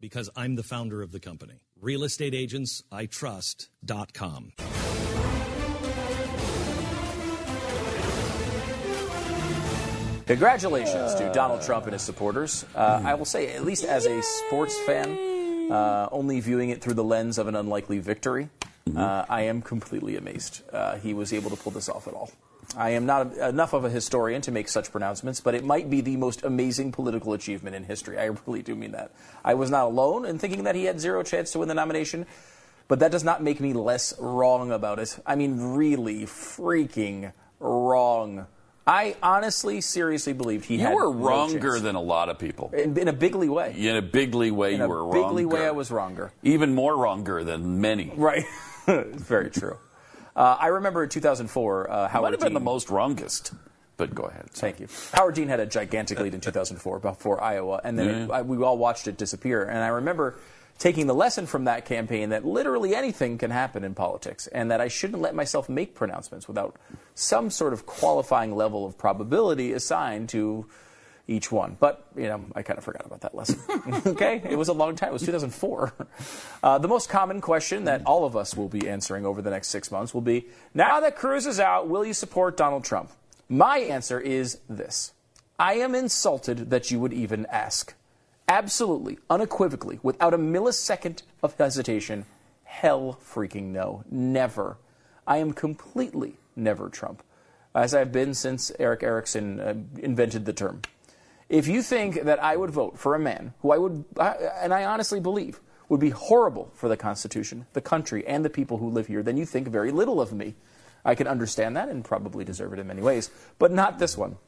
Because I'm the founder of the company. RealestateAgentsITrust.com. Congratulations to Donald Trump and his supporters. Uh, I will say, at least as a sports fan, uh, only viewing it through the lens of an unlikely victory, uh, I am completely amazed uh, he was able to pull this off at all. I am not enough of a historian to make such pronouncements, but it might be the most amazing political achievement in history. I really do mean that. I was not alone in thinking that he had zero chance to win the nomination, but that does not make me less wrong about it. I mean, really freaking wrong. I honestly, seriously believed he You had You were wronger chance. than a lot of people. in, in a bigly way. In a bigly way, In you were wronger. In a bigly way, I was wronger. Even more wronger than many. Right. Very true. Uh, I remember in 2004, uh, Might Howard have been the Dean- most wrongest. But go ahead. Thank you. Howard Dean had a gigantic lead in 2004 before Iowa, and then it, I, we all watched it disappear. And I remember taking the lesson from that campaign that literally anything can happen in politics, and that I shouldn't let myself make pronouncements without some sort of qualifying level of probability assigned to each one. But, you know, I kind of forgot about that lesson. okay? It was a long time. It was 2004. Uh, the most common question that all of us will be answering over the next six months will be now that Cruz is out, will you support Donald Trump? My answer is this I am insulted that you would even ask. Absolutely, unequivocally, without a millisecond of hesitation, hell freaking no. Never. I am completely never Trump, as I've been since Erick Erickson uh, invented the term. If you think that I would vote for a man who I would, and I honestly believe, would be horrible for the Constitution, the country, and the people who live here, then you think very little of me. I can understand that and probably deserve it in many ways, but not this one.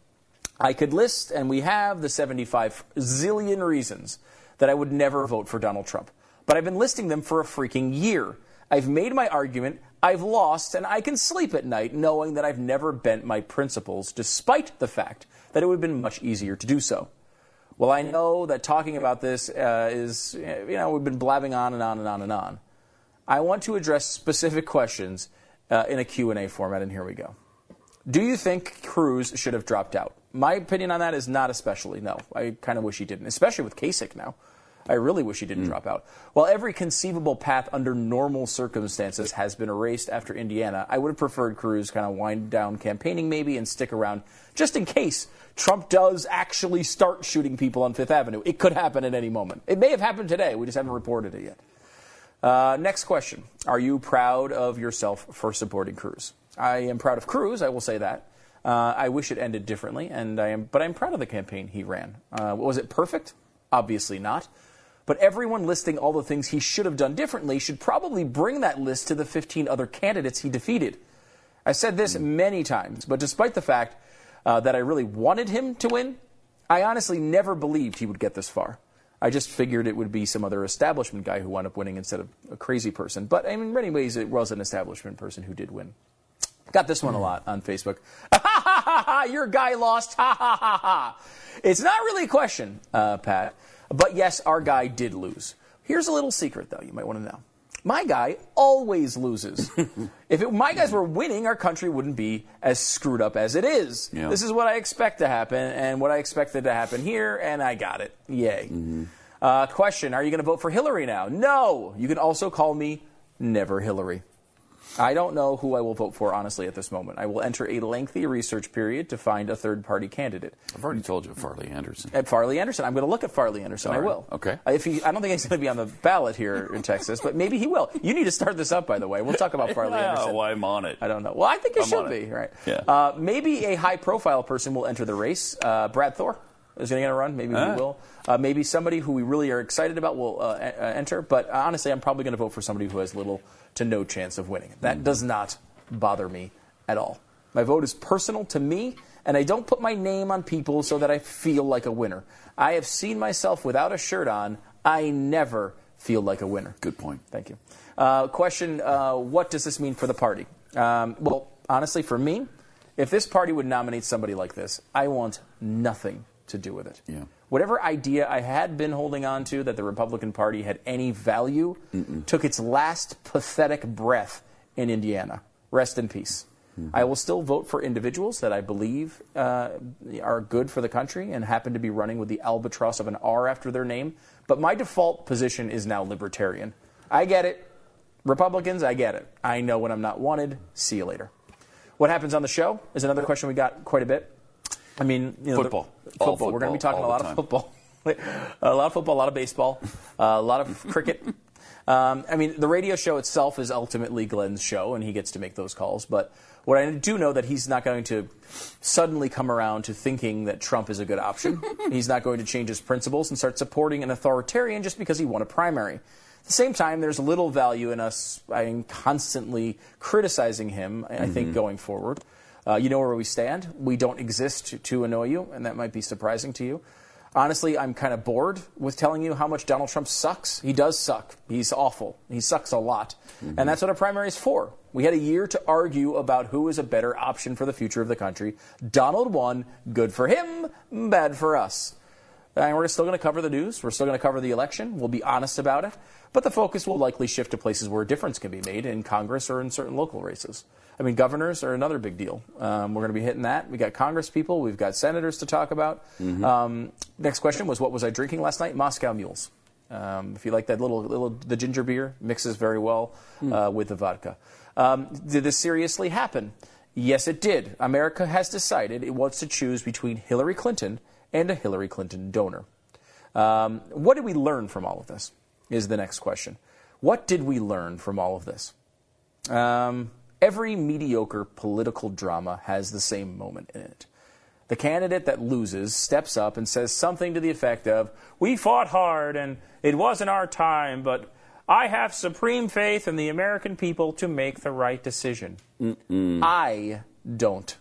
I could list, and we have the 75 zillion reasons that I would never vote for Donald Trump. But I've been listing them for a freaking year. I've made my argument, I've lost, and I can sleep at night knowing that I've never bent my principles, despite the fact that it would have been much easier to do so. Well, I know that talking about this uh, is, you know, we've been blabbing on and on and on and on. I want to address specific questions uh, in a Q&A format, and here we go. Do you think Cruz should have dropped out? My opinion on that is not especially. No, I kind of wish he didn't, especially with Kasich now. I really wish he didn't drop out. While every conceivable path under normal circumstances has been erased after Indiana, I would have preferred Cruz kind of wind down campaigning maybe and stick around just in case Trump does actually start shooting people on Fifth Avenue. It could happen at any moment. It may have happened today. We just haven't reported it yet. Uh, next question. Are you proud of yourself for supporting Cruz? I am proud of Cruz, I will say that. Uh, I wish it ended differently, and I am, but I'm proud of the campaign he ran. Uh, was it perfect? Obviously not. But everyone listing all the things he should have done differently should probably bring that list to the 15 other candidates he defeated. I said this many times, but despite the fact uh, that I really wanted him to win, I honestly never believed he would get this far. I just figured it would be some other establishment guy who wound up winning instead of a crazy person. But in many ways, it was an establishment person who did win. Got this one a lot on Facebook. Ha ha ha ha! Your guy lost. Ha ha ha ha! It's not really a question, uh, Pat. But yes, our guy did lose. Here's a little secret, though, you might want to know. My guy always loses. if it, my guys were winning, our country wouldn't be as screwed up as it is. Yeah. This is what I expect to happen, and what I expected to happen here, and I got it. Yay. Uh, question Are you going to vote for Hillary now? No. You can also call me Never Hillary. I don't know who I will vote for, honestly, at this moment. I will enter a lengthy research period to find a third party candidate. I've already told you, Farley Anderson. At Farley Anderson. I'm going to look at Farley Anderson. I will. Okay. If he, I don't think he's going to be on the ballot here in Texas, but maybe he will. You need to start this up, by the way. We'll talk about Farley Anderson. Oh, I'm on it. I don't know. Well, I think it I'm should be, right? Yeah. Uh, maybe a high profile person will enter the race. Uh, Brad Thor is going to run. Maybe Ah. he will. Uh, maybe somebody who we really are excited about will uh, uh, enter. But honestly, I'm probably going to vote for somebody who has little to no chance of winning. That does not bother me at all. My vote is personal to me, and I don't put my name on people so that I feel like a winner. I have seen myself without a shirt on. I never feel like a winner. Good point. Thank you. Uh, question uh, What does this mean for the party? Um, well, honestly, for me, if this party would nominate somebody like this, I want nothing to do with it. Yeah. Whatever idea I had been holding on to that the Republican Party had any value took its last pathetic breath in Indiana. Rest in peace. I will still vote for individuals that I believe uh, are good for the country and happen to be running with the albatross of an R after their name. But my default position is now libertarian. I get it. Republicans, I get it. I know when I'm not wanted. See you later. What happens on the show is another question we got quite a bit. I mean, you know, the- Football. football. We're going to be talking a lot of football, a lot of football, a lot of baseball, uh, a lot of cricket. Um, I mean, the radio show itself is ultimately Glenn's show, and he gets to make those calls. But what I do know that he's not going to suddenly come around to thinking that Trump is a good option. he's not going to change his principles and start supporting an authoritarian just because he won a primary. At the same time, there's little value in us I constantly criticizing him. I I think going forward. Uh, you know where we stand. We don't exist to, to annoy you, and that might be surprising to you. Honestly, I'm kind of bored with telling you how much Donald Trump sucks. He does suck. He's awful. He sucks a lot. And that's what a primary is for. We had a year to argue about who is a better option for the future of the country. Donald won. Good for him, bad for us. And we're still going to cover the news. We're still going to cover the election. We'll be honest about it. But the focus will likely shift to places where a difference can be made in Congress or in certain local races. I mean, governors are another big deal. Um, we're going to be hitting that. We got Congress people. We've got senators to talk about. Um, next question was, what was I drinking last night? Moscow Mules. Um, if you like that little, little the ginger beer, mixes very well uh, with the vodka. Um, did this seriously happen? Yes, it did. America has decided it wants to choose between Hillary Clinton and a Hillary Clinton donor. Um, what did we learn from all of this? Is the next question. What did we learn from all of this? Um, every mediocre political drama has the same moment in it. The candidate that loses steps up and says something to the effect of, We fought hard and it wasn't our time, but I have supreme faith in the American people to make the right decision. I don't.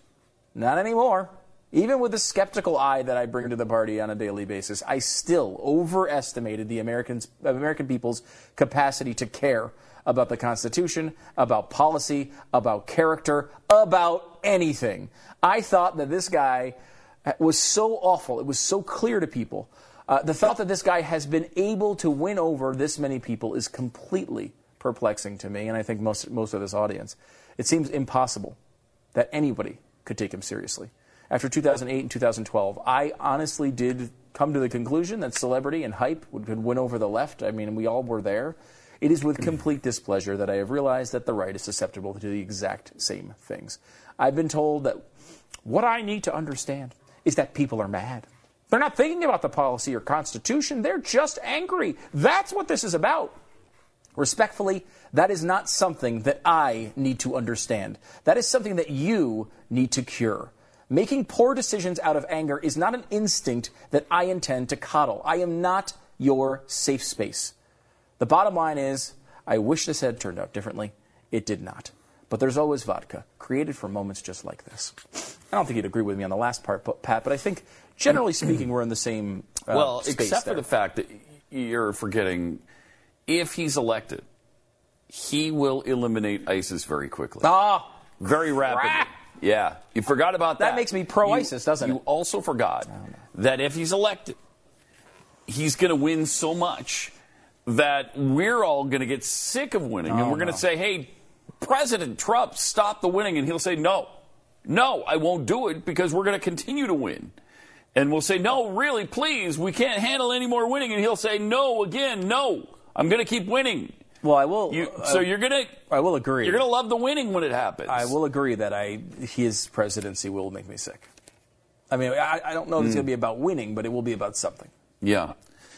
Not anymore. Even with the skeptical eye that I bring to the party on a daily basis, I still overestimated the Americans, American people's capacity to care about the Constitution, about policy, about character, about anything. I thought that this guy was so awful. It was so clear to people. Uh, the thought that this guy has been able to win over this many people is completely perplexing to me, and I think most, most of this audience. It seems impossible that anybody could take him seriously. After 2008 and 2012, I honestly did come to the conclusion that celebrity and hype would, could win over the left. I mean, we all were there. It is with complete displeasure that I have realized that the right is susceptible to the exact same things. I've been told that what I need to understand is that people are mad. They're not thinking about the policy or constitution, they're just angry. That's what this is about. Respectfully, that is not something that I need to understand. That is something that you need to cure. Making poor decisions out of anger is not an instinct that I intend to coddle. I am not your safe space. The bottom line is, I wish this had turned out differently. It did not. But there's always vodka, created for moments just like this. I don't think you'd agree with me on the last part, but- Pat, but I think generally speaking, we're in the same uh, Well, except there. for the fact that you're forgetting, if he's elected, he will eliminate ISIS very quickly. Ah, very rapidly. crap. Yeah, you forgot about that. That makes me pro-ISIS, doesn't you it? You also forgot that if he's elected, he's going to win so much that we're all going to get sick of winning, and Oh, we're going to no. say, "Hey, President Trump, stop the winning," and he'll say, "No, no, I won't do it because we're going to continue to win." And we'll say, "No, really, please, we can't handle any more winning," and he'll say, "No, again, no, I'm going to keep winning." Well, I will. You, uh, so you're gonna I will agree. you're gonna love the winning when it happens. I will agree that I his presidency will make me sick. I mean, I, I don't know if it's Hmm. going to be about winning, but it will be about something. Yeah.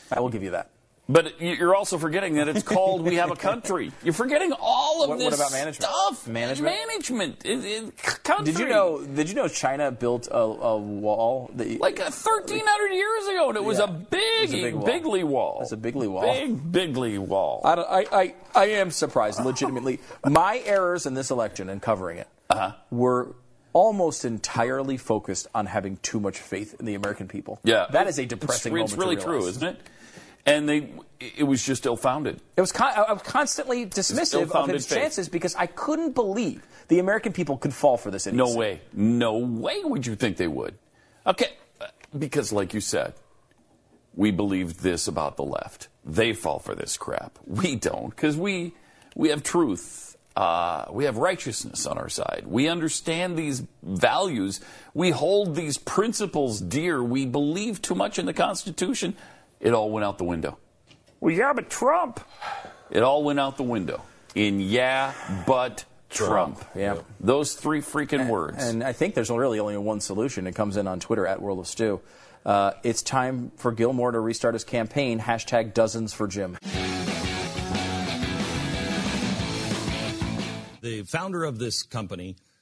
I will give you that. But you're also forgetting that it's called "We Have a Country." You're forgetting all of What- this what about management? stuff. Management? management, it, it, country. Did you know? Did you know China built a, a wall? That, Like uh, 1,300 years ago, and it was Yeah. a big, was a big wall. bigly wall. It's a bigly wall. Big, bigly wall. I, don't- I, I, I am surprised, legitimately. My errors in this election and covering it Uh-huh. were almost entirely focused on having too much faith in the American people. yeah, that is a depressing It's, moment. really true, isn't it? And they it was just ill-founded. It was con- I was constantly dismissive of his faith. chances because I couldn't believe the American people could fall for this. No way. No way would you think they would. Okay, because like you said, we believed this about the left. They fall for this crap. We don't because we we have truth. Uh, we have righteousness on our side. We understand these values. We hold these principles dear. We believe too much in the Constitution. It all went out the window. Well, yeah, but Trump. It all went out the window in yeah, but Trump. Yeah. Those three freaking words. And I think there's really only one solution. It comes in on Twitter at World of Stu. Uh, it's time for Gilmore to restart his campaign. Hashtag dozens for Jim. The founder of this company